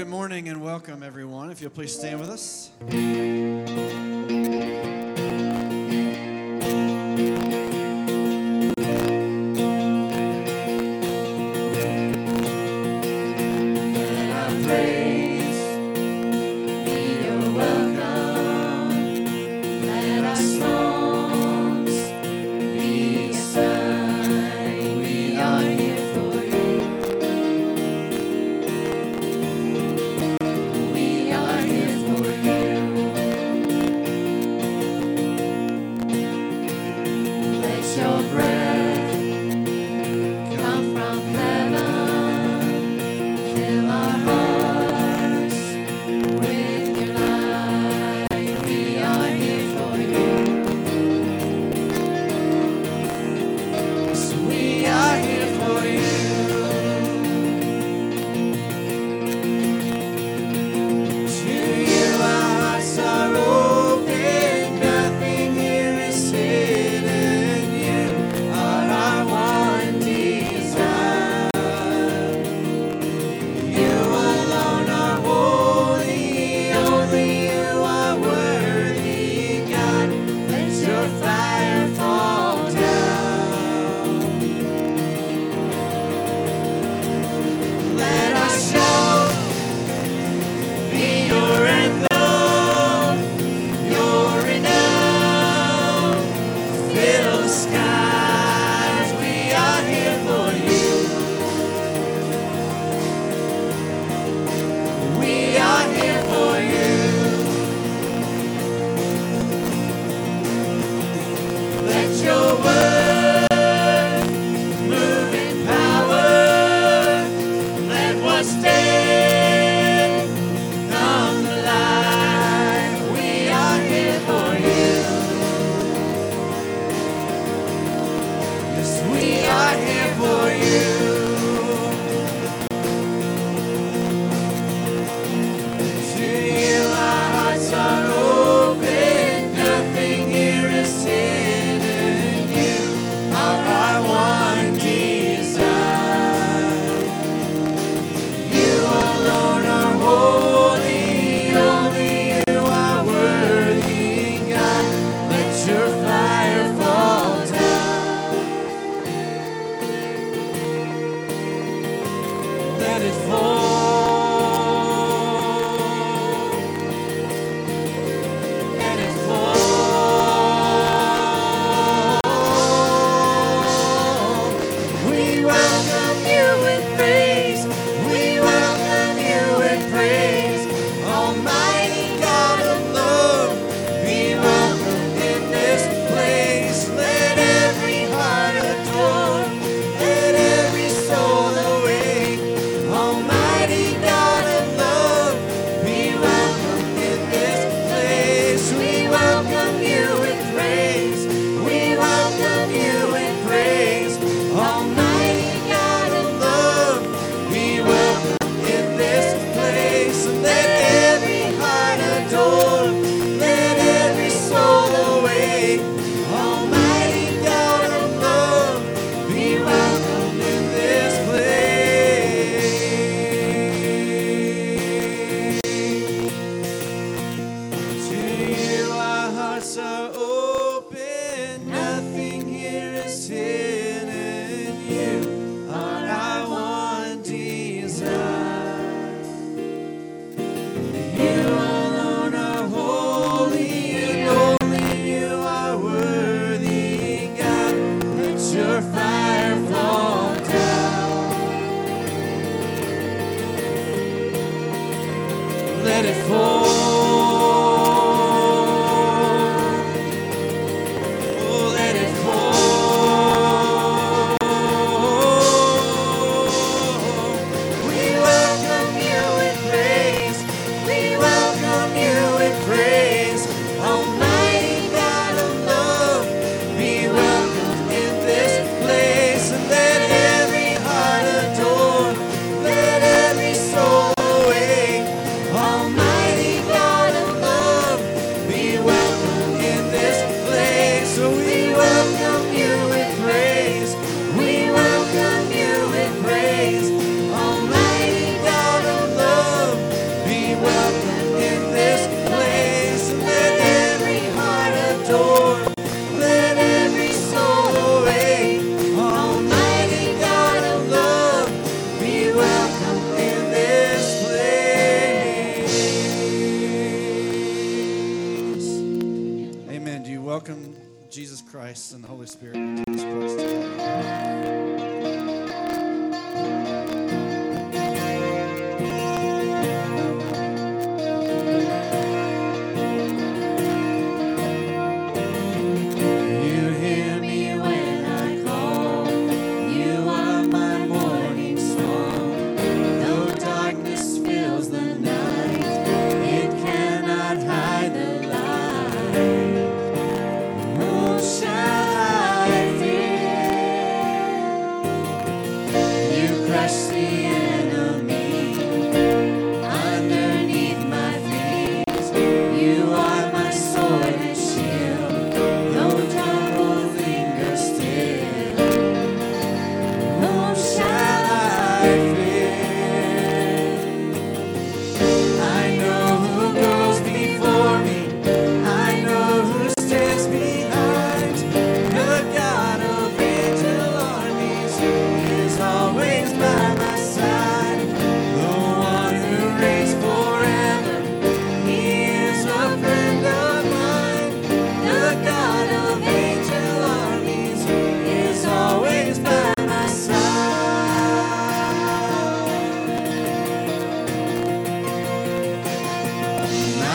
good morning and welcome, everyone. If you'll please stand with us.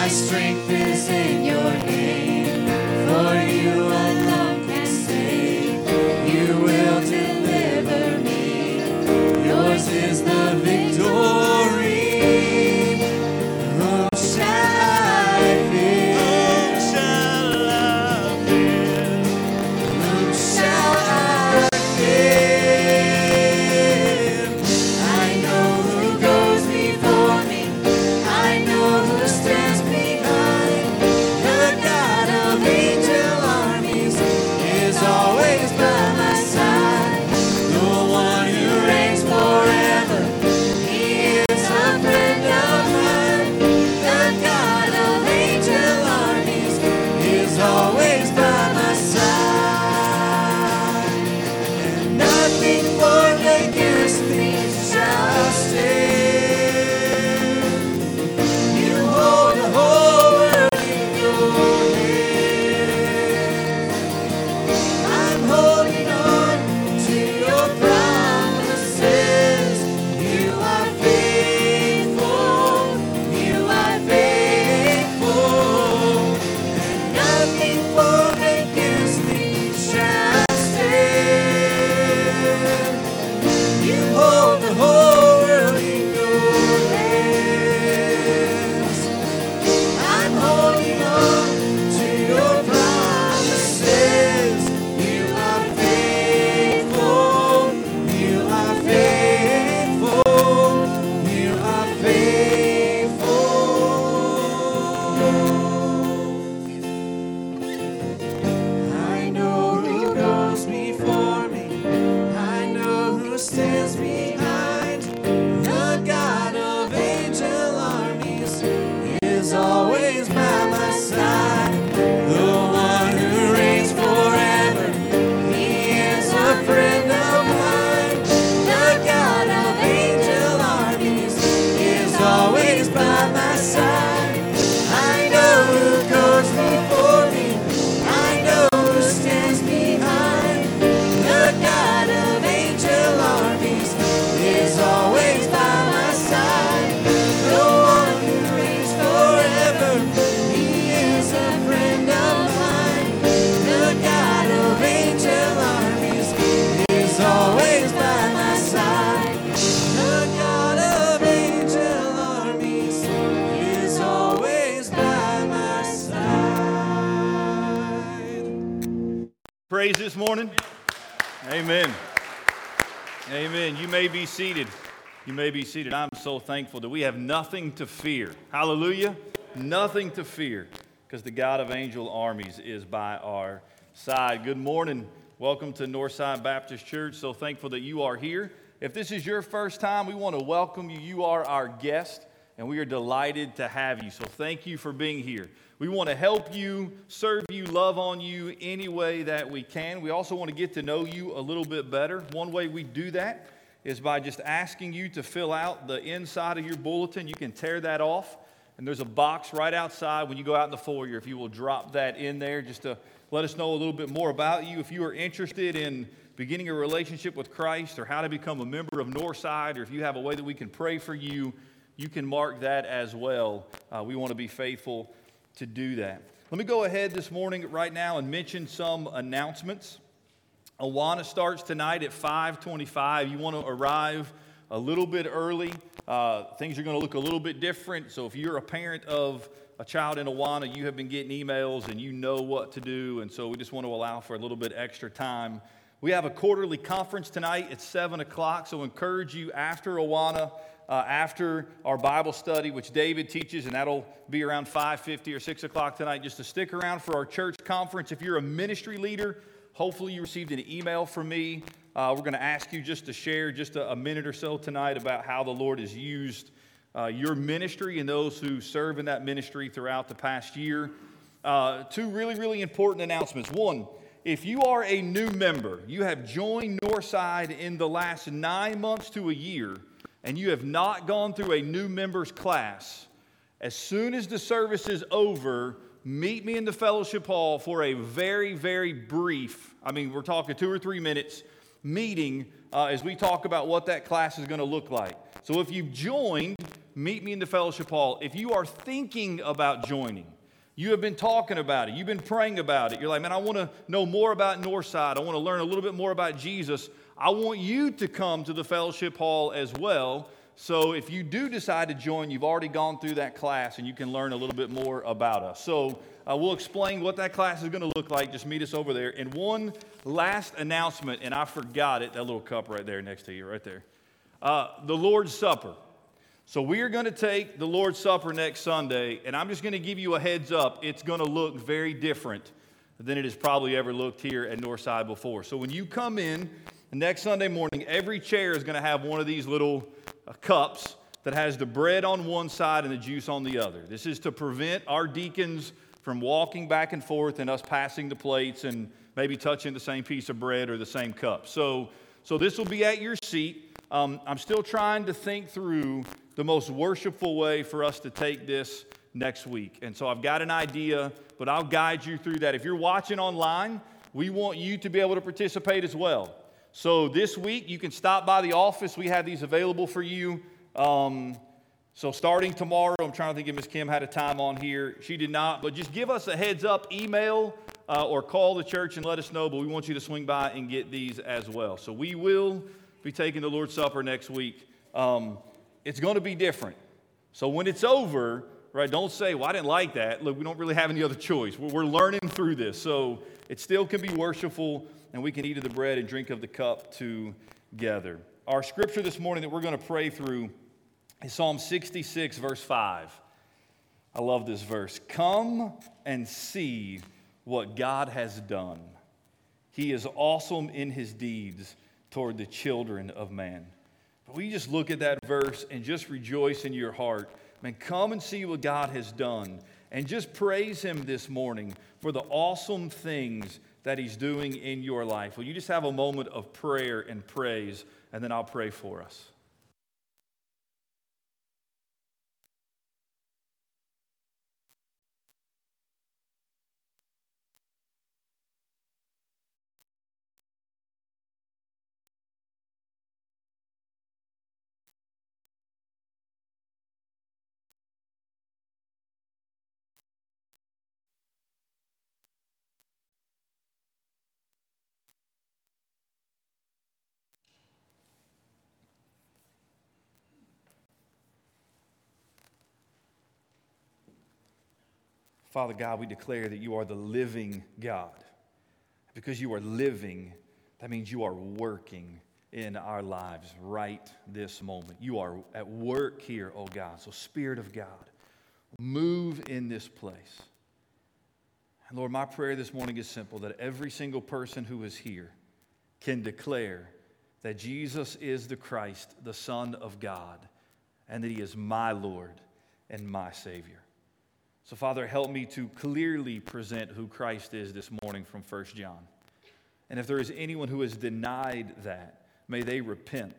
My strength is in your name, for you may be seated. I'm so thankful that we have nothing to fear. Hallelujah. Nothing to fear because the God of angel armies is by our side. Good morning. Welcome to Northside Baptist Church. So thankful that you are here. If this is your first time, we want to welcome you. You are our guest, and we are delighted to have you. So thank you for being here. We want to help you, serve you, love on you any way that we can. We also want to get to know you a little bit better. One way we do that is by just asking you to fill out the inside of your bulletin. You can tear that off, and there's a box right outside when you go out in the foyer. If you will drop that in there just to let us know a little bit more about you. If you are interested in beginning a relationship with Christ or how to become a member of Northside, or if you have a way that we can pray for you, you can mark that as well. Uh, we want to be faithful to do that. Let me go ahead this morning, right now, and mention some announcements. Awana starts tonight at 5:25. You want to arrive a little bit early. Uh, things are going to look a little bit different. So if you're a parent of a child in Awana, you have been getting emails and you know what to do. And so we just want to allow for a little bit extra time. We have a quarterly conference tonight at 7 o'clock. So encourage you after Awana uh, after our Bible study, which David teaches, and that'll be around 5:50 or 6 o'clock tonight. Just to stick around for our church conference. If you're a ministry leader, hopefully you received an email from me. Uh, we're going to ask you just to share just a, a, minute or so tonight about how the Lord has used uh, your ministry and those who serve in that ministry throughout the past year. Uh, two really, really important announcements. One, if you are a new member, you have joined Northside in the last nine months to a year and you have not gone through a new members class, as soon as the service is over, meet me in the fellowship hall for a very, very brief, I mean, we're talking two or three minutes, meeting uh, as we talk about what that class is going to look like. So if you've joined, meet me in the fellowship hall. If you are thinking about joining, you have been talking about it. You've been praying about it. You're like, man, I want to know more about Northside. I want to learn a little bit more about Jesus. I want you to come to the fellowship hall as well. So if you do decide to join, you've already gone through that class and you can learn a little bit more about us. So uh, we'll explain what that class is going to look like. Just meet us over there. And one last announcement, and I forgot it that little cup right there next to you, right there. Uh, the Lord's Supper. So we are going to take the Lord's Supper next Sunday, and I'm just going to give you a heads up. It's going to look very different than it has probably ever looked here at Northside before. So when you come in, next Sunday morning, every chair is going to have one of these little uh, cups that has the bread on one side and the juice on the other. This is to prevent our deacons from walking back and forth and us passing the plates and maybe touching the same piece of bread or the same cup. So, so this will be at your seat. Um, I'm still trying to think through the most worshipful way for us to take this next week. And so I've got an idea, but I'll guide you through that. If you're watching online, we want you to be able to participate as well. So this week, you can stop by the office. We have these available for you. Um, so starting tomorrow, I'm trying to think if Miss Kim had a time on here. She did not, but just give us a heads up, email uh, or call the church and let us know. But we want you to swing by and get these as well. So we will be taking the Lord's Supper next week. Um, it's going to be different. So when it's over, right, don't say, well, I didn't like that. Look, we don't really have any other choice. We're, we're learning through this. So it still can be worshipful and we can eat of the bread and drink of the cup together. Our scripture this morning that we're going to pray through is Psalm 66, verse 5. I love this verse. Come and see what God has done. He is awesome in his deeds toward the children of man. But we just look at that verse and just rejoice in your heart. Man, come and see what God has done. And just praise him this morning for the awesome things that He's doing in your life. Will you just have a moment of prayer and praise, and then I'll pray for us. Father God, we declare that you are the living God. Because you are living, that means you are working in our lives right this moment. You are at work here, oh God. So, Spirit of God, move in this place. And Lord, my prayer this morning is simple that every single person who is here can declare that Jesus is the Christ, the Son of God, and that He is my Lord and my Savior. So, Father, help me to clearly present who Christ is this morning from 1 John. And if there is anyone who has denied that, may they repent.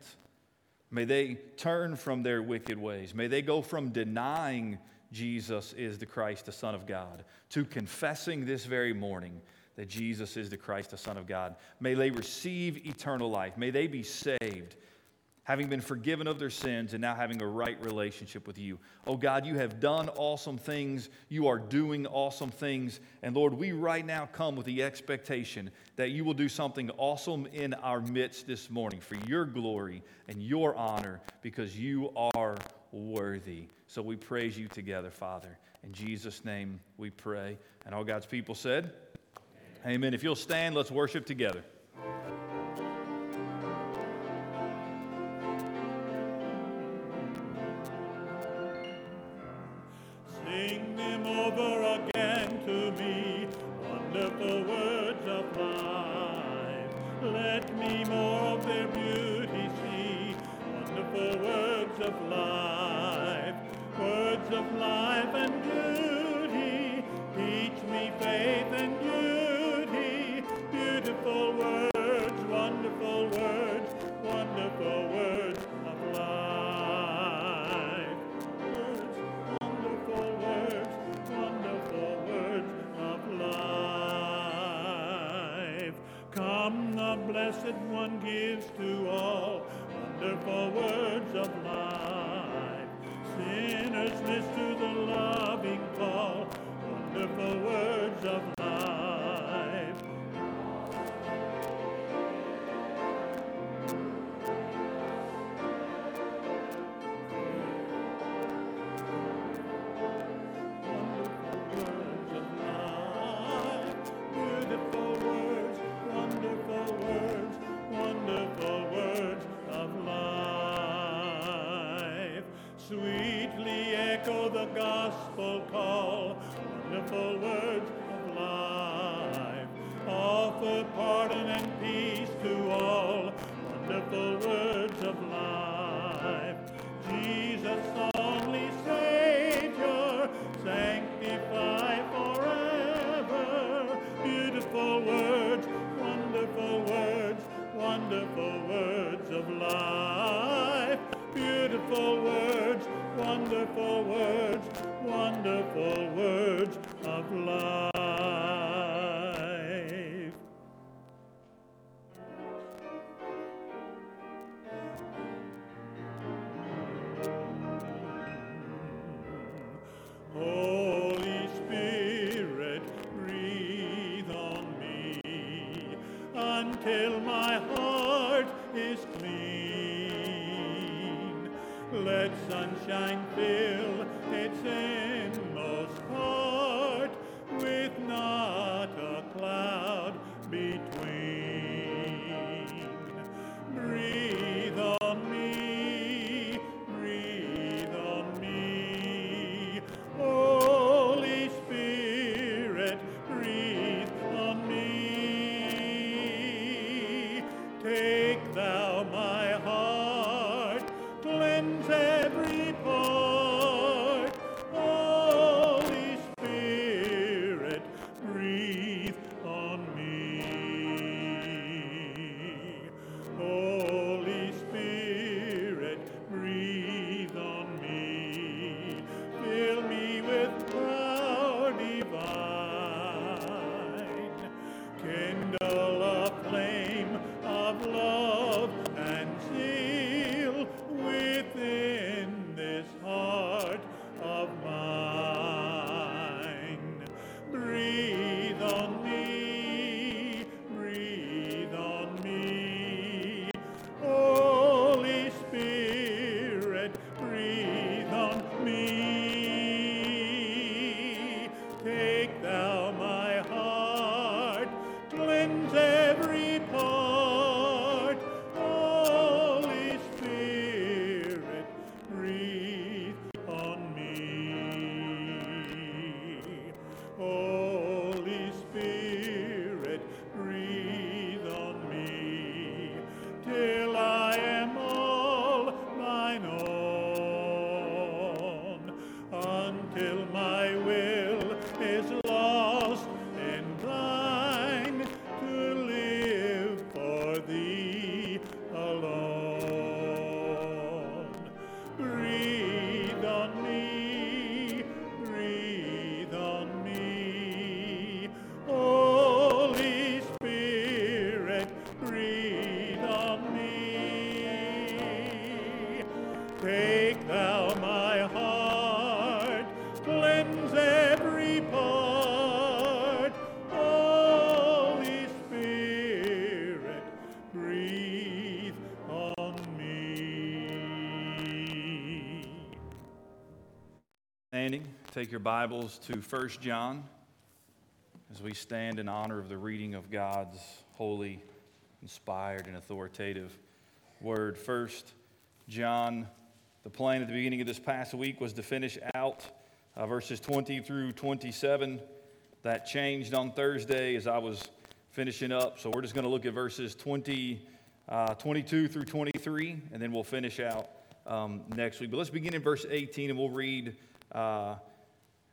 May they turn from their wicked ways. May they go from denying Jesus is the Christ, the Son of God, to confessing this very morning that Jesus is the Christ, the Son of God. May they receive eternal life. May they be saved having been forgiven of their sins and now having a right relationship with you. Oh God, you have done awesome things. You are doing awesome things. And Lord, we right now come with the expectation that you will do something awesome in our midst this morning for your glory and your honor because you are worthy. So we praise you together, Father. In Jesus' name we pray. And all God's people said, Amen. Amen. If you'll stand, let's worship together. Take your Bibles to 1 John as we stand in honor of the reading of God's holy, inspired, and authoritative word. First John, the plan at the beginning of this past week was to finish out uh, verses 20 through 27. That changed on Thursday as I was finishing up. So we're just going to look at verses 20, uh, 22 through 23, and then we'll finish out um, next week. But let's begin in verse 18, and we'll read, uh,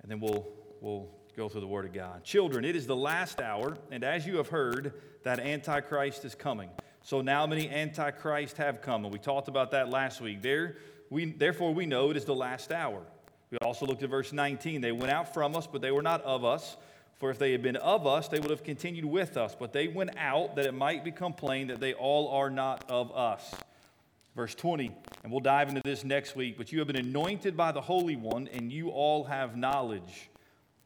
and then we'll, we'll go through the Word of God. Children, it is the last hour, and as you have heard, that Antichrist is coming. So now many Antichrists have come, and we talked about that last week. There, we, therefore, we know it is the last hour. We also looked at verse 19. They went out from us, but they were not of us. For if they had been of us, they would have continued with us. But they went out that it might become plain that they all are not of us. Verse 20, and we'll dive into this next week. But you have been anointed by the Holy One, and you all have knowledge.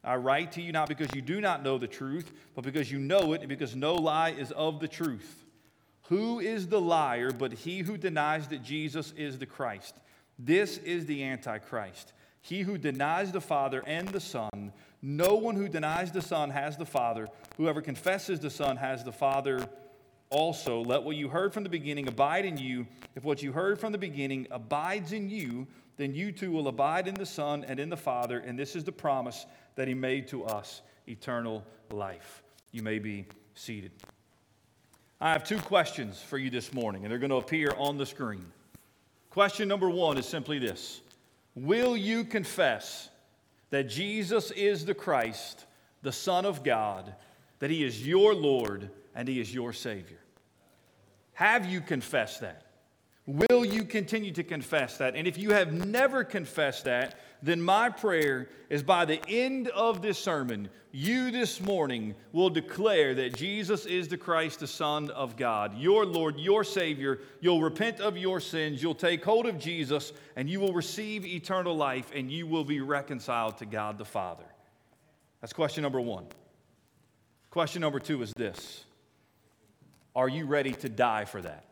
I write to you not because you do not know the truth, but because you know it, and because no lie is of the truth. Who is the liar but he who denies that Jesus is the Christ? This is the Antichrist. He who denies the Father and the Son. No one who denies the Son has the Father. Whoever confesses the Son has the Father also. Let what you heard from the beginning abide in you. If what you heard from the beginning abides in you, then you too will abide in the Son and in the Father. And this is the promise that He made to us eternal life. You may be seated. I have two questions for you this morning, and they're going to appear on the screen. Question number one is simply this Will you confess that Jesus is the Christ, the Son of God, that He is your Lord and He is your Savior? Have you confessed that? Will you continue to confess that? And if you have never confessed that, then my prayer is by the end of this sermon, you this morning will declare that Jesus is the Christ, the Son of God, your Lord, your Savior. You'll repent of your sins, you'll take hold of Jesus, and you will receive eternal life, and you will be reconciled to God the Father. That's question number one. Question number two is this Are you ready to die for that?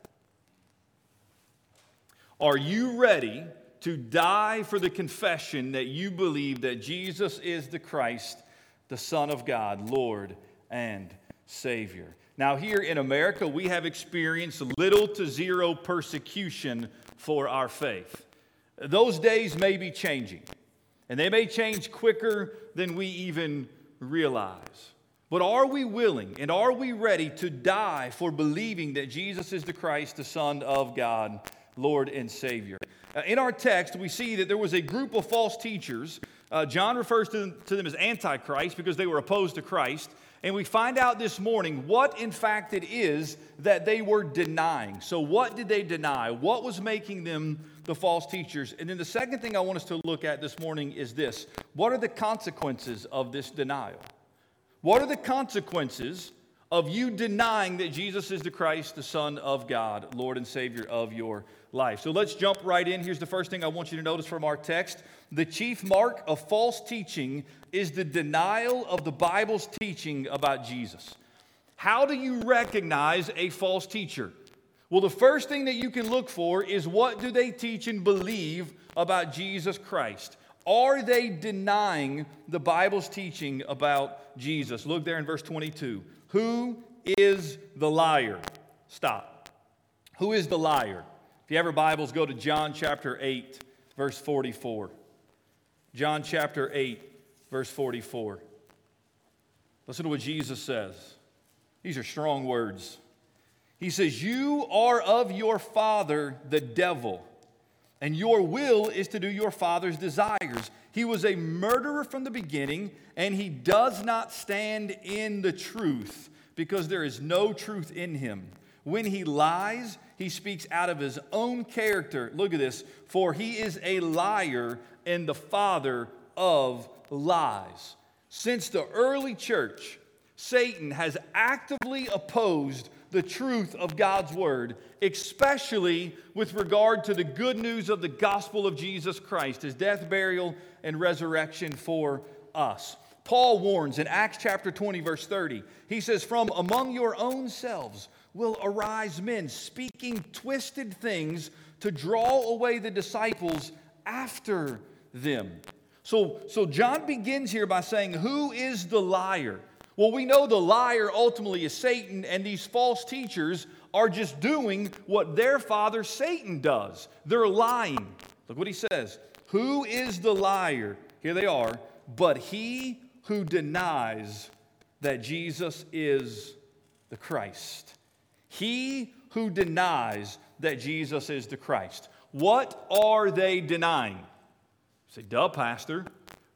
Are you ready to die for the confession that you believe that Jesus is the Christ, the Son of God, Lord and Savior? Now, here in America, we have experienced little to zero persecution for our faith. Those days may be changing, and they may change quicker than we even realize. But are we willing and are we ready to die for believing that Jesus is the Christ, the Son of God, Lord and Savior. Uh, in our text, we see that there was a group of false teachers. Uh, John refers to them, to them as Antichrist because they were opposed to Christ. And we find out this morning what, in fact, it is that they were denying. So, what did they deny? What was making them the false teachers? And then the second thing I want us to look at this morning is this What are the consequences of this denial? What are the consequences of you denying that Jesus is the Christ, the Son of God, Lord and Savior of your life. So let's jump right in. Here's the first thing I want you to notice from our text the chief mark of false teaching is the denial of the Bible's teaching about Jesus. How do you recognize a false teacher? Well, the first thing that you can look for is what do they teach and believe about Jesus Christ? Are they denying the Bible's teaching about Jesus? Look there in verse 22. Who is the liar? Stop. Who is the liar? If you have your Bibles, go to John chapter 8, verse 44. John chapter 8, verse 44. Listen to what Jesus says. These are strong words. He says, You are of your father, the devil, and your will is to do your father's desires. He was a murderer from the beginning, and he does not stand in the truth because there is no truth in him. When he lies, he speaks out of his own character. Look at this. For he is a liar and the father of lies. Since the early church, Satan has actively opposed the truth of God's word, especially with regard to the good news of the gospel of Jesus Christ, his death, burial, and resurrection for us. Paul warns in Acts chapter 20, verse 30, he says, From among your own selves will arise men speaking twisted things to draw away the disciples after them. So, so John begins here by saying, Who is the liar? Well, we know the liar ultimately is Satan, and these false teachers are just doing what their father Satan does. They're lying. Look what he says Who is the liar? Here they are. But he who denies that Jesus is the Christ. He who denies that Jesus is the Christ. What are they denying? Say, duh, Pastor.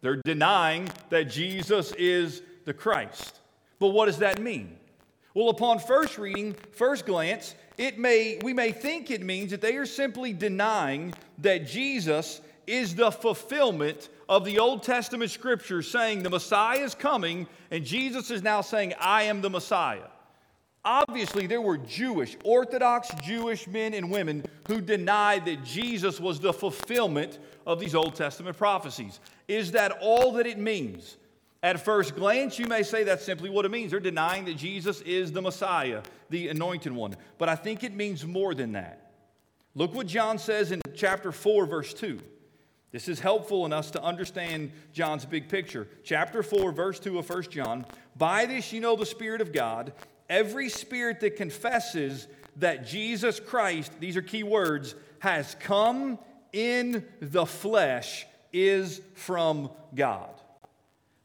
They're denying that Jesus is the Christ. But what does that mean? Well, upon first reading, first glance, it may, we may think it means that they are simply denying that Jesus is the fulfillment of the Old Testament scripture saying the Messiah is coming, and Jesus is now saying, I am the Messiah. Obviously, there were Jewish, Orthodox Jewish men and women who denied that Jesus was the fulfillment of these Old Testament prophecies. Is that all that it means? At first glance, you may say that's simply what it means. They're denying that Jesus is the Messiah, the anointed one. But I think it means more than that. Look what John says in chapter 4, verse 2. This is helpful in us to understand John's big picture. Chapter 4, verse 2 of 1 John. By this you know the Spirit of God. Every spirit that confesses that Jesus Christ, these are key words, has come in the flesh is from God.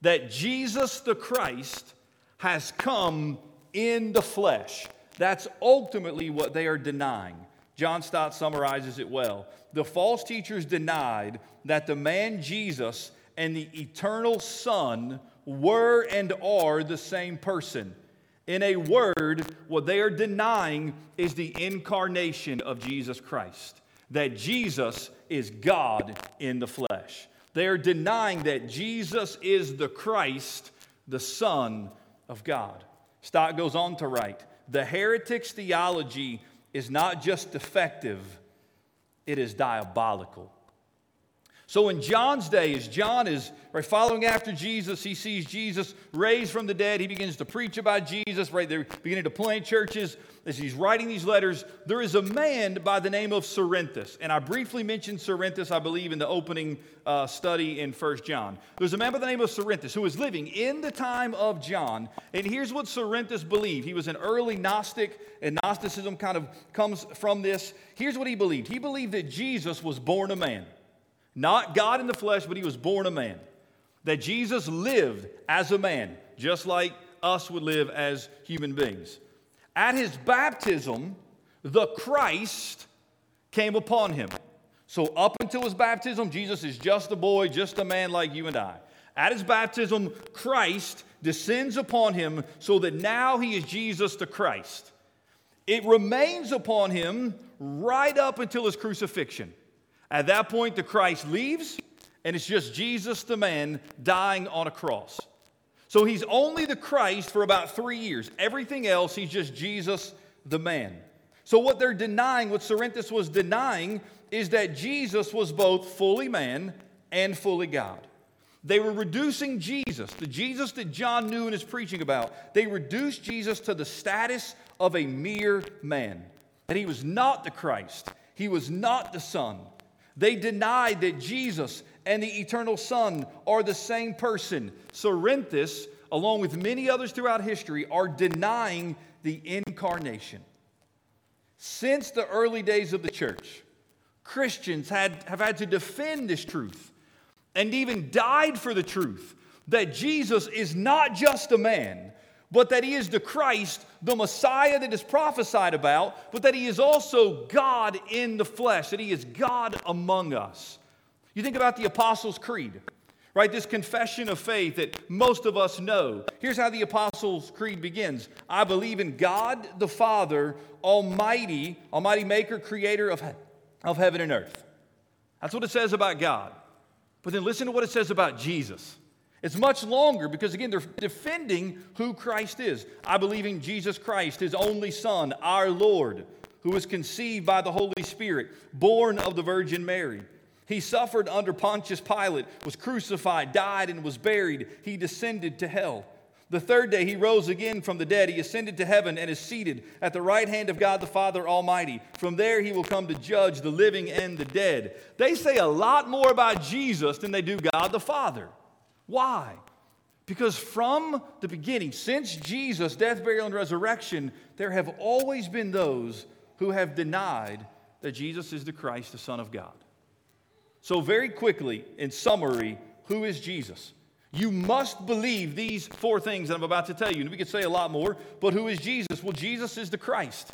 That Jesus the Christ has come in the flesh. That's ultimately what they are denying. John Stott summarizes it well. The false teachers denied that the man Jesus and the eternal Son were and are the same person. In a word, what they are denying is the incarnation of Jesus Christ, that Jesus is God in the flesh. They are denying that Jesus is the Christ, the Son of God. Stott goes on to write the heretic's theology is not just defective, it is diabolical. So in John's day, as John is right, following after Jesus, he sees Jesus raised from the dead. He begins to preach about Jesus, right? They're beginning to plant churches. As he's writing these letters, there is a man by the name of Cerinthus. And I briefly mentioned Cerinthus, I believe, in the opening uh, study in First John. There's a man by the name of Cerinthus who was living in the time of John. And here's what Cerinthus believed. He was an early Gnostic, and Gnosticism kind of comes from this. Here's what he believed. He believed that Jesus was born a man. Not God in the flesh, but he was born a man. That Jesus lived as a man, just like us would live as human beings. At his baptism, the Christ came upon him. So, up until his baptism, Jesus is just a boy, just a man like you and I. At his baptism, Christ descends upon him so that now he is Jesus the Christ. It remains upon him right up until his crucifixion. At that point, the Christ leaves, and it's just Jesus the man dying on a cross. So he's only the Christ for about three years. Everything else, he's just Jesus the man. So what they're denying, what Cerinthus was denying, is that Jesus was both fully man and fully God. They were reducing Jesus, the Jesus that John knew and is preaching about, they reduced Jesus to the status of a mere man. That he was not the Christ, he was not the Son, they denied that Jesus and the eternal Son are the same person. Cerinthus, along with many others throughout history, are denying the incarnation. Since the early days of the church, Christians had, have had to defend this truth and even died for the truth that Jesus is not just a man, but that he is the Christ, the Messiah that is prophesied about, but that he is also God in the flesh, that he is God among us. You think about the Apostles' Creed, right? This confession of faith that most of us know. Here's how the Apostles' Creed begins I believe in God the Father, Almighty, Almighty Maker, Creator of, of heaven and earth. That's what it says about God. But then listen to what it says about Jesus. It's much longer because, again, they're defending who Christ is. I believe in Jesus Christ, his only Son, our Lord, who was conceived by the Holy Spirit, born of the Virgin Mary. He suffered under Pontius Pilate, was crucified, died, and was buried. He descended to hell. The third day he rose again from the dead. He ascended to heaven and is seated at the right hand of God the Father Almighty. From there he will come to judge the living and the dead. They say a lot more about Jesus than they do God the Father. Why? Because from the beginning, since Jesus' death, burial, and resurrection, there have always been those who have denied that Jesus is the Christ, the Son of God. So, very quickly, in summary, who is Jesus? You must believe these four things that I'm about to tell you. And we could say a lot more, but who is Jesus? Well, Jesus is the Christ.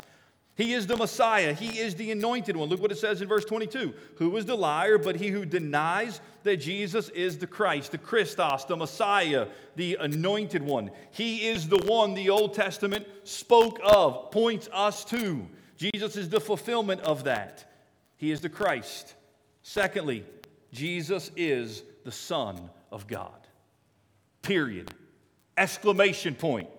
He is the Messiah. He is the anointed one. Look what it says in verse 22. Who is the liar but he who denies that Jesus is the Christ, the Christos, the Messiah, the anointed one? He is the one the Old Testament spoke of, points us to. Jesus is the fulfillment of that. He is the Christ. Secondly, Jesus is the Son of God. Period. Exclamation point.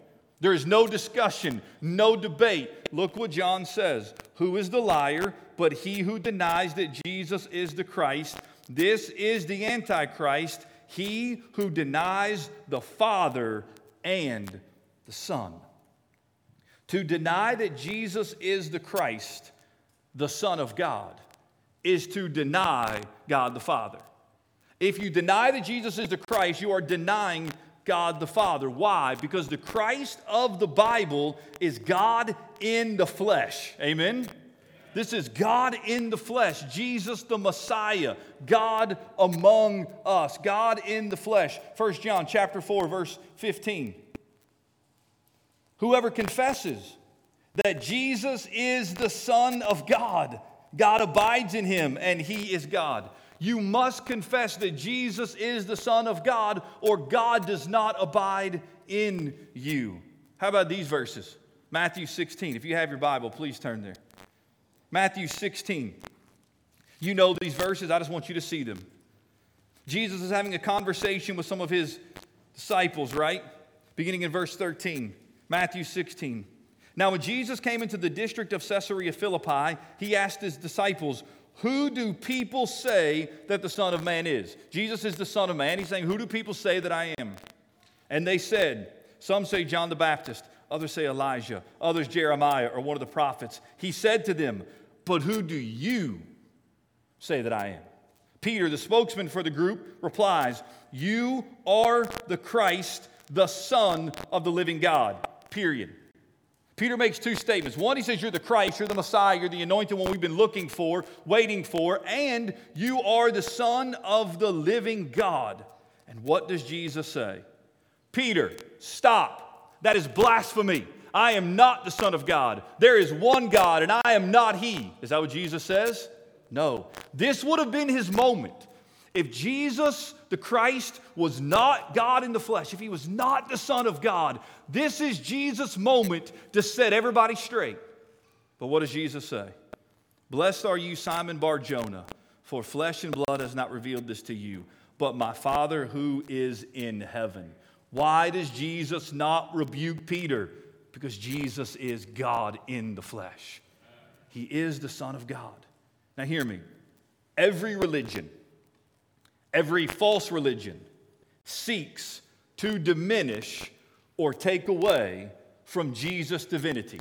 There is no discussion, no debate. Look what John says Who is the liar but he who denies that Jesus is the Christ? This is the Antichrist, he who denies the Father and the Son. To deny that Jesus is the Christ, the Son of God, is to deny God the Father. If you deny that Jesus is the Christ, you are denying God the Father. Why? Because the Christ of the Bible is God in the flesh. Amen? This is God in the flesh, Jesus the Messiah, God among us, God in the flesh. 1 John chapter 4 verse 15. Whoever confesses that Jesus is the son of God, God abides in him and he is God. You must confess that Jesus is the Son of God, or God does not abide in you. How about these verses? Matthew 16. If you have your Bible, please turn there. Matthew 16. You know these verses, I just want you to see them. Jesus is having a conversation with some of his disciples, right? Beginning in verse 13. Matthew 16. Now, when Jesus came into the district of Caesarea Philippi, he asked his disciples, who do people say that the Son of Man is? Jesus is the Son of Man. He's saying, Who do people say that I am? And they said, Some say John the Baptist, others say Elijah, others Jeremiah or one of the prophets. He said to them, But who do you say that I am? Peter, the spokesman for the group, replies, You are the Christ, the Son of the living God. Period. Peter makes two statements. One, he says, You're the Christ, you're the Messiah, you're the anointed one we've been looking for, waiting for, and you are the Son of the living God. And what does Jesus say? Peter, stop. That is blasphemy. I am not the Son of God. There is one God, and I am not He. Is that what Jesus says? No. This would have been his moment. If Jesus, the Christ, was not God in the flesh, if he was not the Son of God, this is Jesus' moment to set everybody straight. But what does Jesus say? Blessed are you, Simon Bar Jonah, for flesh and blood has not revealed this to you, but my Father who is in heaven. Why does Jesus not rebuke Peter? Because Jesus is God in the flesh. He is the Son of God. Now, hear me. Every religion, Every false religion seeks to diminish or take away from Jesus' divinity.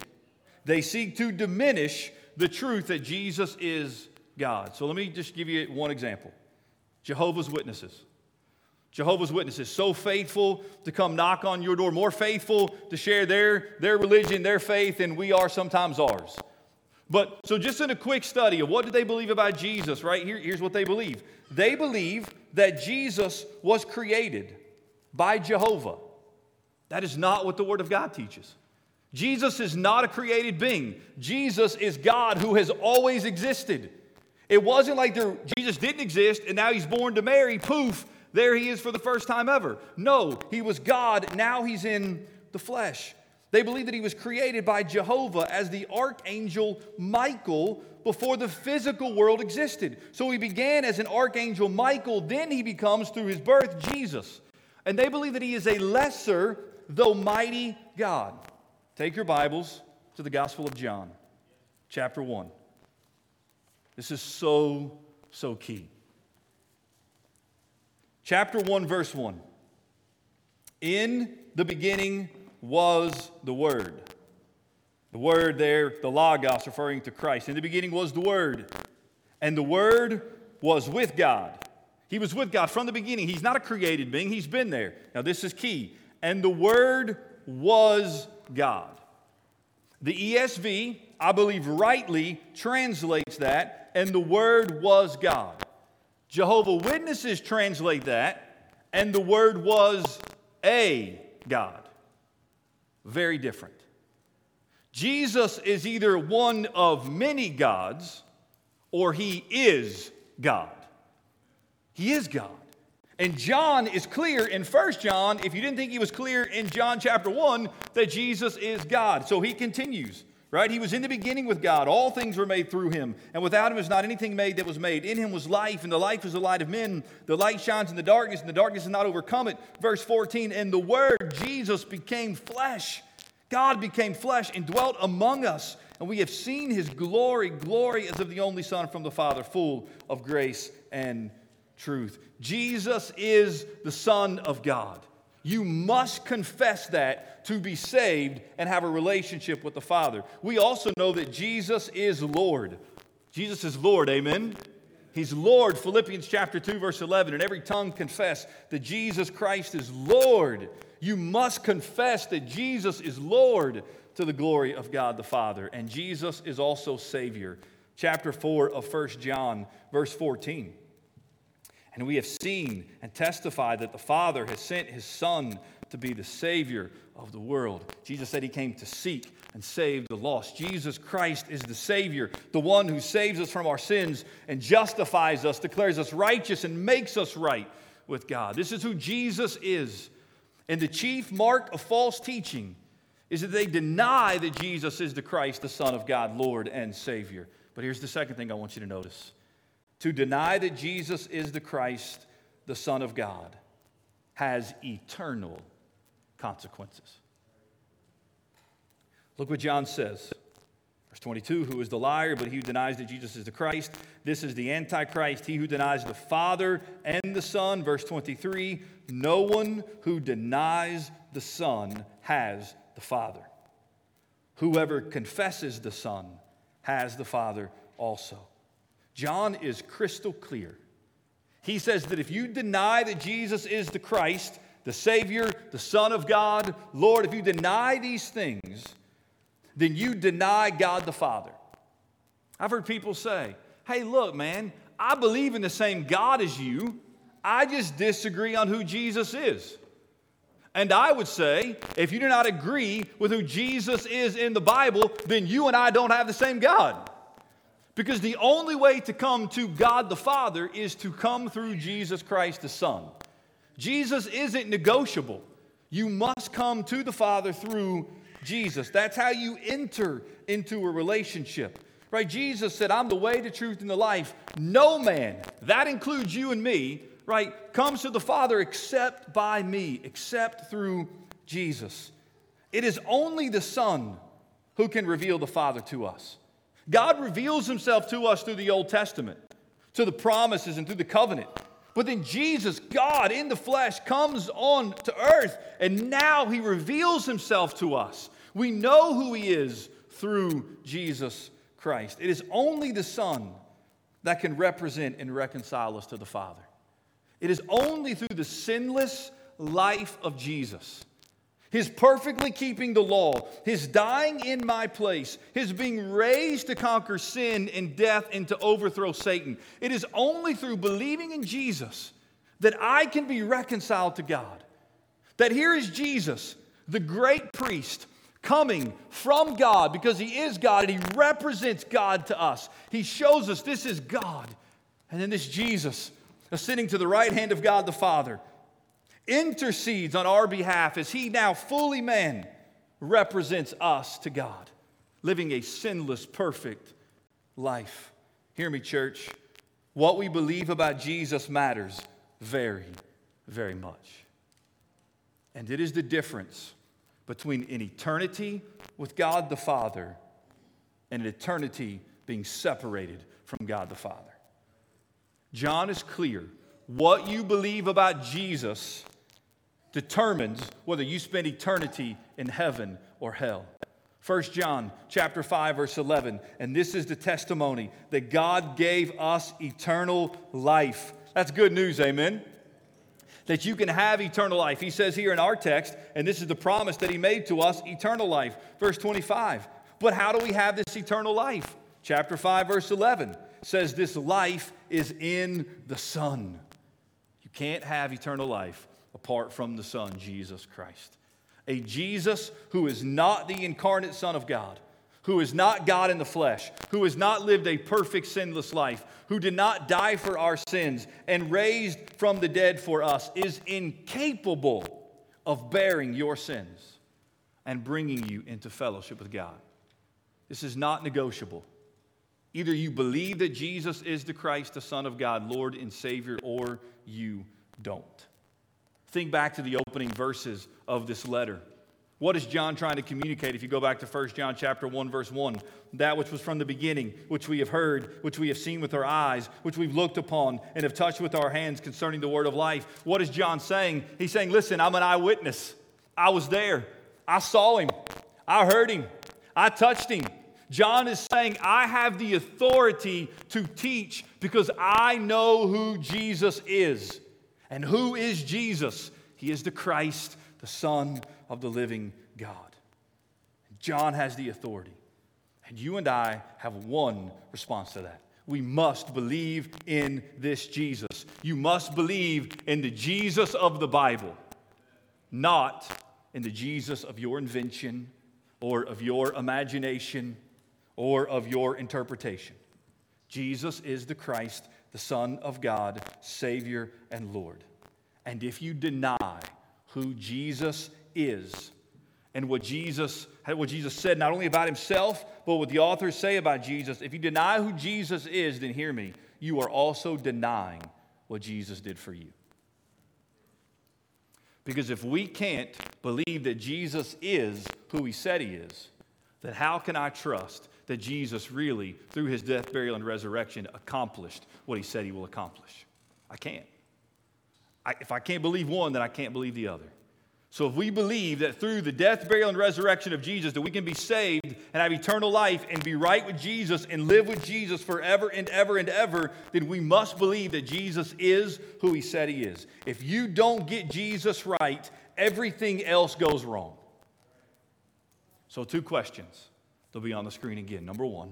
They seek to diminish the truth that Jesus is God. So let me just give you one example Jehovah's Witnesses. Jehovah's Witnesses, so faithful to come knock on your door, more faithful to share their, their religion, their faith, than we are sometimes ours. But so, just in a quick study of what do they believe about Jesus, right? Here, here's what they believe they believe that Jesus was created by Jehovah. That is not what the Word of God teaches. Jesus is not a created being. Jesus is God who has always existed. It wasn't like there, Jesus didn't exist and now he's born to Mary, poof, there he is for the first time ever. No, he was God, now he's in the flesh. They believe that he was created by Jehovah as the archangel Michael before the physical world existed. So he began as an archangel Michael, then he becomes, through his birth, Jesus. And they believe that he is a lesser, though mighty God. Take your Bibles to the Gospel of John, chapter 1. This is so, so key. Chapter 1, verse 1. In the beginning was the Word. The Word there, the Logos, referring to Christ. In the beginning was the Word. And the Word was with God. He was with God from the beginning. He's not a created being, He's been there. Now, this is key. And the Word was God. The ESV, I believe, rightly translates that, and the Word was God. Jehovah Witnesses translate that, and the Word was a God. Very different. Jesus is either one of many gods or he is God. He is God. And John is clear in 1 John, if you didn't think he was clear in John chapter 1, that Jesus is God. So he continues, right? He was in the beginning with God. All things were made through him. And without him was not anything made that was made. In him was life, and the life was the light of men. The light shines in the darkness, and the darkness has not overcome it. Verse 14, and the word, Jesus, became flesh. God became flesh and dwelt among us. And we have seen his glory, glory as of the only Son from the Father, full of grace and truth. Jesus is the Son of God. You must confess that to be saved and have a relationship with the Father. We also know that Jesus is Lord. Jesus is Lord, amen? He's Lord, Philippians chapter 2, verse 11, and every tongue confess that Jesus Christ is Lord. You must confess that Jesus is Lord to the glory of God the Father, and Jesus is also Savior. Chapter 4 of 1 John, verse 14. And we have seen and testified that the Father has sent his Son to be the Savior of the world. Jesus said he came to seek and save the lost. Jesus Christ is the Savior, the one who saves us from our sins and justifies us, declares us righteous, and makes us right with God. This is who Jesus is. And the chief mark of false teaching is that they deny that Jesus is the Christ, the Son of God, Lord and Savior. But here's the second thing I want you to notice to deny that Jesus is the Christ, the Son of God, has eternal consequences. Look what John says. Verse 22 Who is the liar, but he who denies that Jesus is the Christ? This is the Antichrist, he who denies the Father and the Son. Verse 23 No one who denies the Son has the Father. Whoever confesses the Son has the Father also. John is crystal clear. He says that if you deny that Jesus is the Christ, the Savior, the Son of God, Lord, if you deny these things, then you deny God the Father. I've heard people say, hey, look, man, I believe in the same God as you. I just disagree on who Jesus is. And I would say, if you do not agree with who Jesus is in the Bible, then you and I don't have the same God. Because the only way to come to God the Father is to come through Jesus Christ the Son. Jesus isn't negotiable. You must come to the Father through Jesus. That's how you enter into a relationship. Right? Jesus said, I'm the way, the truth, and the life. No man, that includes you and me, right, comes to the Father except by me, except through Jesus. It is only the Son who can reveal the Father to us. God reveals himself to us through the Old Testament, to the promises and through the covenant. But then Jesus, God in the flesh, comes on to earth, and now he reveals himself to us. We know who he is through Jesus Christ. It is only the Son that can represent and reconcile us to the Father. It is only through the sinless life of Jesus his perfectly keeping the law, his dying in my place, his being raised to conquer sin and death and to overthrow Satan. It is only through believing in Jesus that I can be reconciled to God. That here is Jesus, the great priest, coming from God because he is God and he represents God to us. He shows us this is God. And then this Jesus ascending to the right hand of God the Father intercedes on our behalf as he now fully man represents us to God, living a sinless, perfect life. Hear me, church. What we believe about Jesus matters very, very much. And it is the difference between an eternity with God the Father and an eternity being separated from God the Father. John is clear. What you believe about Jesus determines whether you spend eternity in heaven or hell. 1 John chapter 5 verse 11 and this is the testimony that God gave us eternal life. That's good news, amen. That you can have eternal life. He says here in our text and this is the promise that he made to us, eternal life. Verse 25. But how do we have this eternal life? Chapter 5 verse 11 says this life is in the Son. You can't have eternal life apart from the Son, Jesus Christ. A Jesus who is not the incarnate Son of God, who is not God in the flesh, who has not lived a perfect, sinless life, who did not die for our sins and raised from the dead for us, is incapable of bearing your sins and bringing you into fellowship with God. This is not negotiable. Either you believe that Jesus is the Christ, the Son of God, Lord and Savior, or you don't. Think back to the opening verses of this letter. What is John trying to communicate if you go back to 1 John chapter 1 verse 1? That which was from the beginning, which we have heard, which we have seen with our eyes, which we've looked upon and have touched with our hands concerning the word of life. What is John saying? He's saying, "Listen, I'm an eyewitness. I was there. I saw him. I heard him. I touched him. John is saying, I have the authority to teach because I know who Jesus is. And who is Jesus? He is the Christ, the Son of the living God. John has the authority. And you and I have one response to that. We must believe in this Jesus. You must believe in the Jesus of the Bible, not in the Jesus of your invention or of your imagination or of your interpretation. Jesus is the Christ, the Son of God, Savior, and Lord. And if you deny who Jesus is and what Jesus, what Jesus said, not only about himself, but what the authors say about Jesus, if you deny who Jesus is, then hear me, you are also denying what Jesus did for you. Because if we can't believe that Jesus is who he said he is, then how can I trust that Jesus really, through his death, burial, and resurrection, accomplished what he said he will accomplish. I can't. I, if I can't believe one, then I can't believe the other. So if we believe that through the death, burial, and resurrection of Jesus, that we can be saved and have eternal life and be right with Jesus and live with Jesus forever and ever and ever, then we must believe that Jesus is who he said he is. If you don't get Jesus right, everything else goes wrong. So, two questions. They'll be on the screen again. Number one,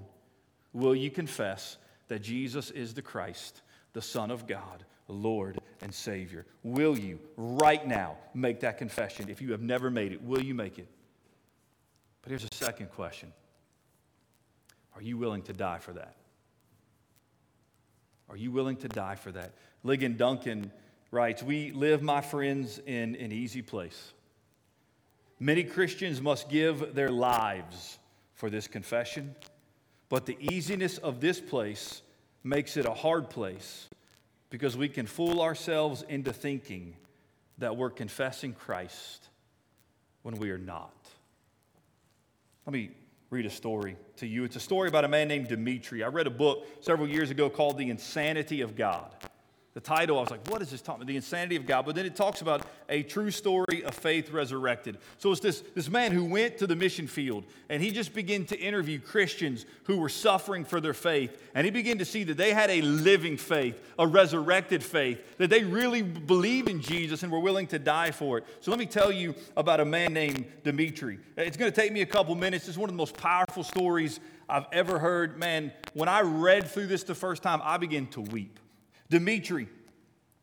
will you confess that Jesus is the Christ, the Son of God, Lord and Savior? Will you right now make that confession? If you have never made it, will you make it? But here's a second question Are you willing to die for that? Are you willing to die for that? Ligon Duncan writes We live, my friends, in an easy place. Many Christians must give their lives for this confession, but the easiness of this place makes it a hard place because we can fool ourselves into thinking that we're confessing Christ when we are not. Let me read a story to you. It's a story about a man named Dimitri. I read a book several years ago called The Insanity of God. The title, I was like, what is this talking about? The insanity of God. But then it talks about a true story of faith resurrected. So it's this, this man who went to the mission field and he just began to interview Christians who were suffering for their faith. And he began to see that they had a living faith, a resurrected faith, that they really believed in Jesus and were willing to die for it. So let me tell you about a man named Dimitri. It's going to take me a couple minutes. It's one of the most powerful stories I've ever heard. Man, when I read through this the first time, I began to weep. Dimitri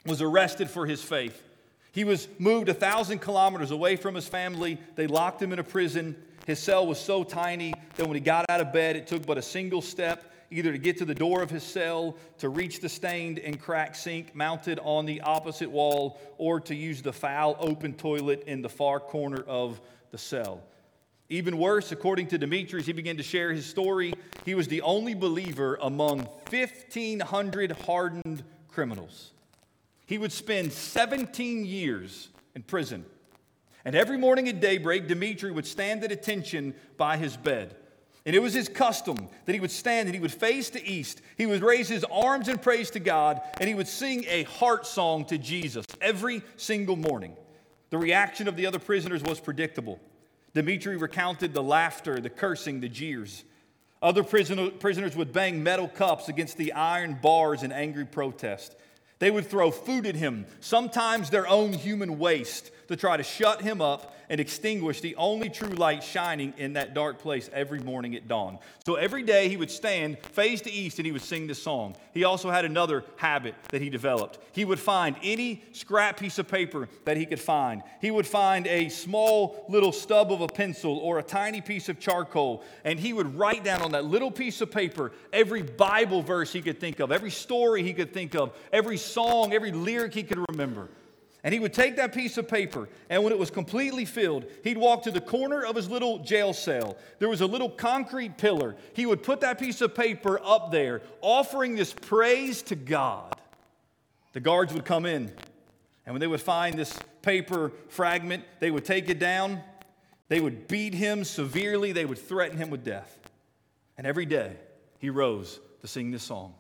was arrested for his faith. He was moved a thousand kilometers away from his family. They locked him in a prison. His cell was so tiny that when he got out of bed, it took but a single step either to get to the door of his cell, to reach the stained and cracked sink mounted on the opposite wall, or to use the foul open toilet in the far corner of the cell. Even worse, according to Demetrius, he began to share his story. He was the only believer among 1,500 hardened criminals. He would spend 17 years in prison. And every morning at daybreak, Dmitri would stand at attention by his bed. And it was his custom that he would stand and he would face the east. He would raise his arms in praise to God and he would sing a heart song to Jesus every single morning. The reaction of the other prisoners was predictable. Dmitri recounted the laughter, the cursing, the jeers. Other prisoner, prisoners would bang metal cups against the iron bars in angry protest. They would throw food at him, sometimes their own human waste, to try to shut him up and extinguish the only true light shining in that dark place every morning at dawn. So every day he would stand face to east and he would sing this song. He also had another habit that he developed. He would find any scrap piece of paper that he could find. He would find a small little stub of a pencil or a tiny piece of charcoal, and he would write down on that little piece of paper every Bible verse he could think of, every story he could think of, every song, every lyric he could remember. And he would take that piece of paper, and when it was completely filled, he'd walk to the corner of his little jail cell. There was a little concrete pillar. He would put that piece of paper up there, offering this praise to God. The guards would come in, and when they would find this paper fragment, they would take it down. They would beat him severely. They would threaten him with death. And every day, he rose to sing this song.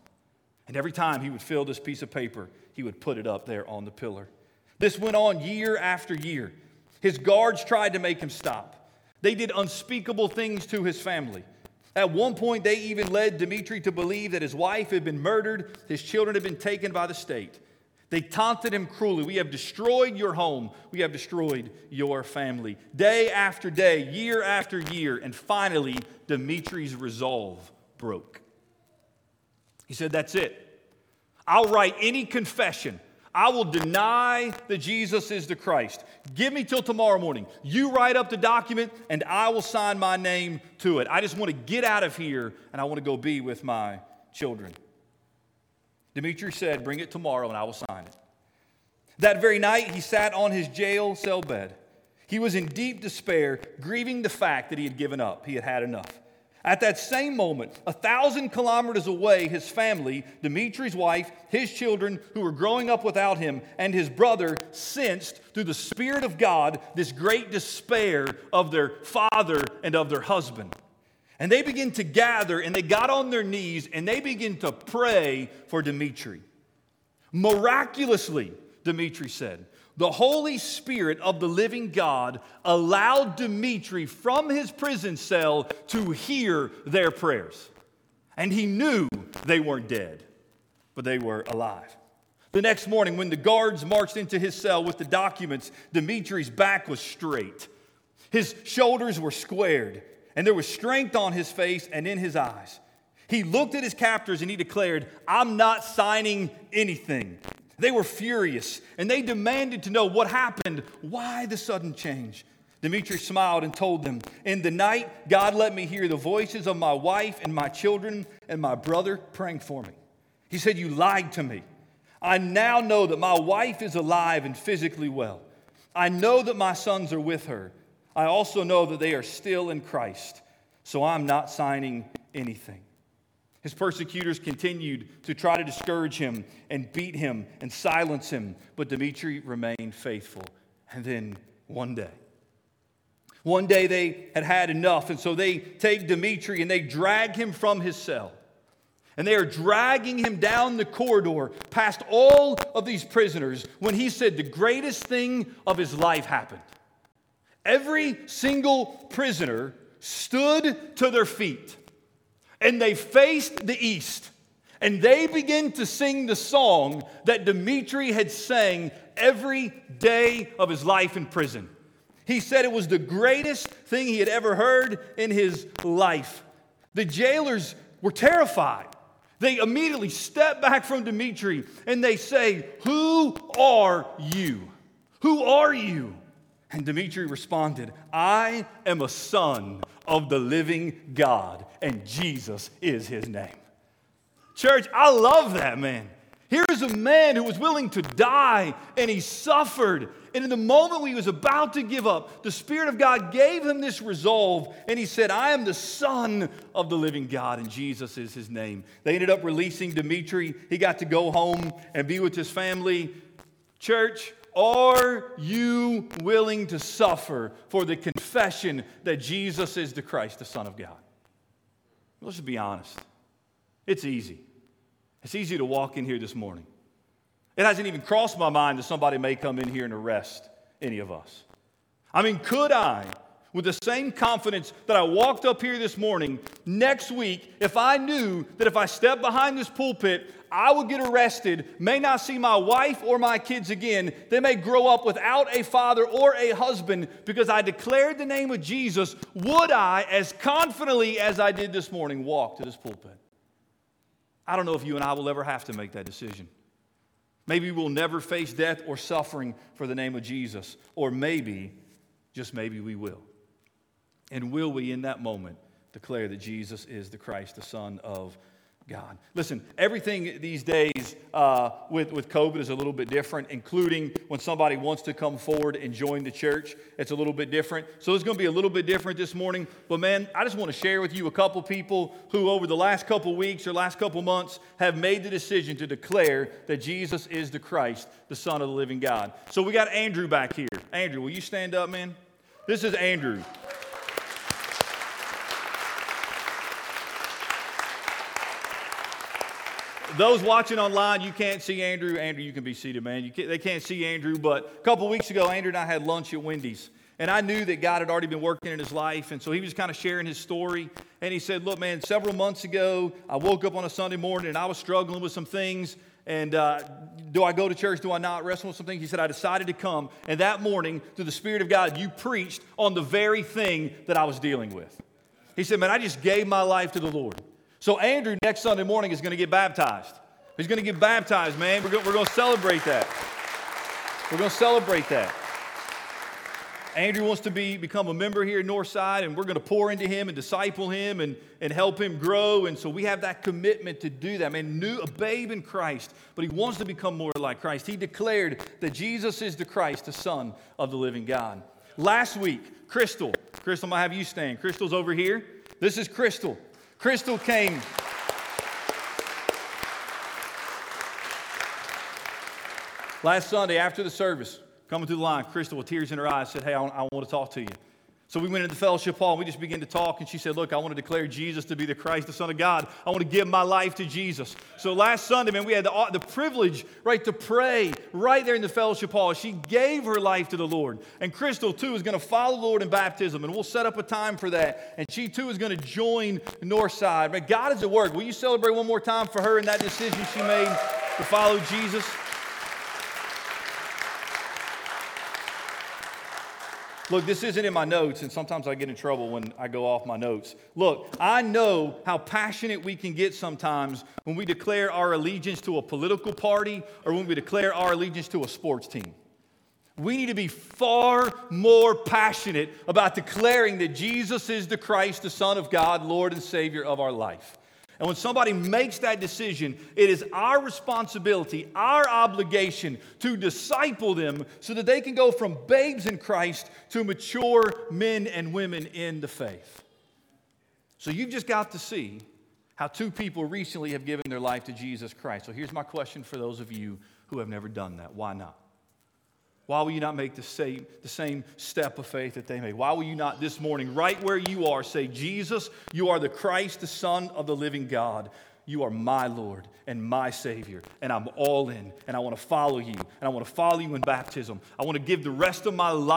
And every time he would fill this piece of paper, he would put it up there on the pillar. This went on year after year. His guards tried to make him stop. They did unspeakable things to his family. At one point, they even led Dmitri to believe that his wife had been murdered, his children had been taken by the state. They taunted him cruelly. We have destroyed your home. We have destroyed your family. Day after day, year after year, and finally, Dmitri's resolve broke. He said, That's it. I'll write any confession I will deny that Jesus is the Christ. Give me till tomorrow morning. You write up the document, and I will sign my name to it. I just want to get out of here, and I want to go be with my children. Dimitri said, Bring it tomorrow, and I will sign it. That very night, he sat on his jail cell bed. He was in deep despair, grieving the fact that he had given up. He had had enough. At that same moment, a thousand kilometers away, his family, Dimitri's wife, his children who were growing up without him, and his brother sensed through the Spirit of God this great despair of their father and of their husband. And they begin to gather and they got on their knees and they begin to pray for Dimitri. Miraculously, Dimitri said, the Holy Spirit of the living God allowed Dimitri from his prison cell to hear their prayers. And he knew they weren't dead, but they were alive. The next morning, when the guards marched into his cell with the documents, Dimitri's back was straight. His shoulders were squared, and there was strength on his face and in his eyes. He looked at his captors and he declared, I'm not signing anything. They were furious and they demanded to know what happened, why the sudden change. Dimitri smiled and told them, In the night, God let me hear the voices of my wife and my children and my brother praying for me. He said, You lied to me. I now know that my wife is alive and physically well. I know that my sons are with her. I also know that they are still in Christ. So I'm not signing anything. His persecutors continued to try to discourage him and beat him and silence him, but Dmitri remained faithful. And then one day, one day they had had enough, and so they take Dmitri and they drag him from his cell. And they are dragging him down the corridor past all of these prisoners when he said the greatest thing of his life happened. Every single prisoner stood to their feet and they faced the east. And they began to sing the song that Dimitri had sang every day of his life in prison. He said it was the greatest thing he had ever heard in his life. The jailers were terrified. They immediately step back from Dimitri and they say, Who are you? Who are you? And Dimitri responded, I am a son of the living God, and Jesus is his name. Church, I love that man. Here's a man who was willing to die and he suffered. And in the moment when he was about to give up, the Spirit of God gave him this resolve and he said, I am the Son of the living God, and Jesus is his name. They ended up releasing Dimitri. He got to go home and be with his family. Church, Are you willing to suffer for the confession that Jesus is the Christ, the Son of God? Let's just be honest. It's easy. It's easy to walk in here this morning. It hasn't even crossed my mind that somebody may come in here and arrest any of us. I mean, could I, with the same confidence that I walked up here this morning, next week, if I knew that if I stepped behind this pulpit, I would get arrested, may not see my wife or my kids again. They may grow up without a father or a husband because I declared the name of Jesus. Would I, as confidently as I did this morning, walk to this pulpit? I don't know if you and I will ever have to make that decision. Maybe we'll never face death or suffering for the name of Jesus. Or maybe, just maybe, we will. And will we, in that moment, declare that Jesus is the Christ, the Son of God. Listen, everything these days uh, with, with COVID is a little bit different, including when somebody wants to come forward and join the church. It's a little bit different. So it's going to be a little bit different this morning. But man, I just want to share with you a couple people who, over the last couple weeks or last couple months, have made the decision to declare that Jesus is the Christ, the Son of the living God. So we got Andrew back here. Andrew, will you stand up, man? This is Andrew. Those watching online, you can't see Andrew. Andrew, you can be seated, man. Can't, they can't see Andrew, but a couple weeks ago, Andrew and I had lunch at Wendy's. And I knew that God had already been working in his life. And so he was kind of sharing his story. And he said, Look, man, several months ago, I woke up on a Sunday morning and I was struggling with some things. And uh, do I go to church? Do I not? Wrestle with some things? He said, I decided to come. And that morning, through the Spirit of God, you preached on the very thing that I was dealing with. He said, Man, I just gave my life to the Lord. So Andrew next Sunday morning is going to get baptized. He's going to get baptized, man. We're going, we're to celebrate that. We're going to celebrate that. Andrew wants to be, become a member here at Northside, and we're going to pour into him and disciple him and, and help him grow. And so we have that commitment to do that. Man, new, a babe in Christ, but he wants to become more like Christ. He declared that Jesus is the Christ, the Son of the living God. Last week, Crystal, Crystal, to have you stand. Crystal's over here. This is Crystal. Crystal came. Last Sunday after the service, coming through the line, Crystal with tears in her eyes said, Hey, I want, I want to talk to you. So we went into the fellowship hall and we just began to talk. And she said, Look, I want to declare Jesus to be the Christ, the Son of God. I want to give my life to Jesus. So last Sunday, man, we had the, the privilege, right, to pray right there in the fellowship hall. She gave her life to the Lord. And Crystal, too, is going to follow the Lord in baptism. And we'll set up a time for that. And she, too, is going to join Northside. Man, God is at work. Will you celebrate one more time for her and that decision she made to follow Jesus? Look, this isn't in my notes, and sometimes I get in trouble when I go off my notes. Look, I know how passionate we can get sometimes when we declare our allegiance to a political party or when we declare our allegiance to a sports team. We need to be far more passionate about declaring that Jesus is the Christ, the Son of God, Lord and Savior of our life. And when somebody makes that decision, it is our responsibility, our obligation to disciple them so that they can go from babes in Christ to mature men and women in the faith. So you've just got to see how two people recently have given their life to Jesus Christ. So here's my question for those of you who have never done that why not? Why will you not make the same, the same step of faith that they made? Why will you not this morning, right where you are, say, Jesus, you are the Christ, the Son of the living God. You are my Lord and my Savior, and I'm all in, and I want to follow you, and I want to follow you in baptism. I want to give the rest of my life.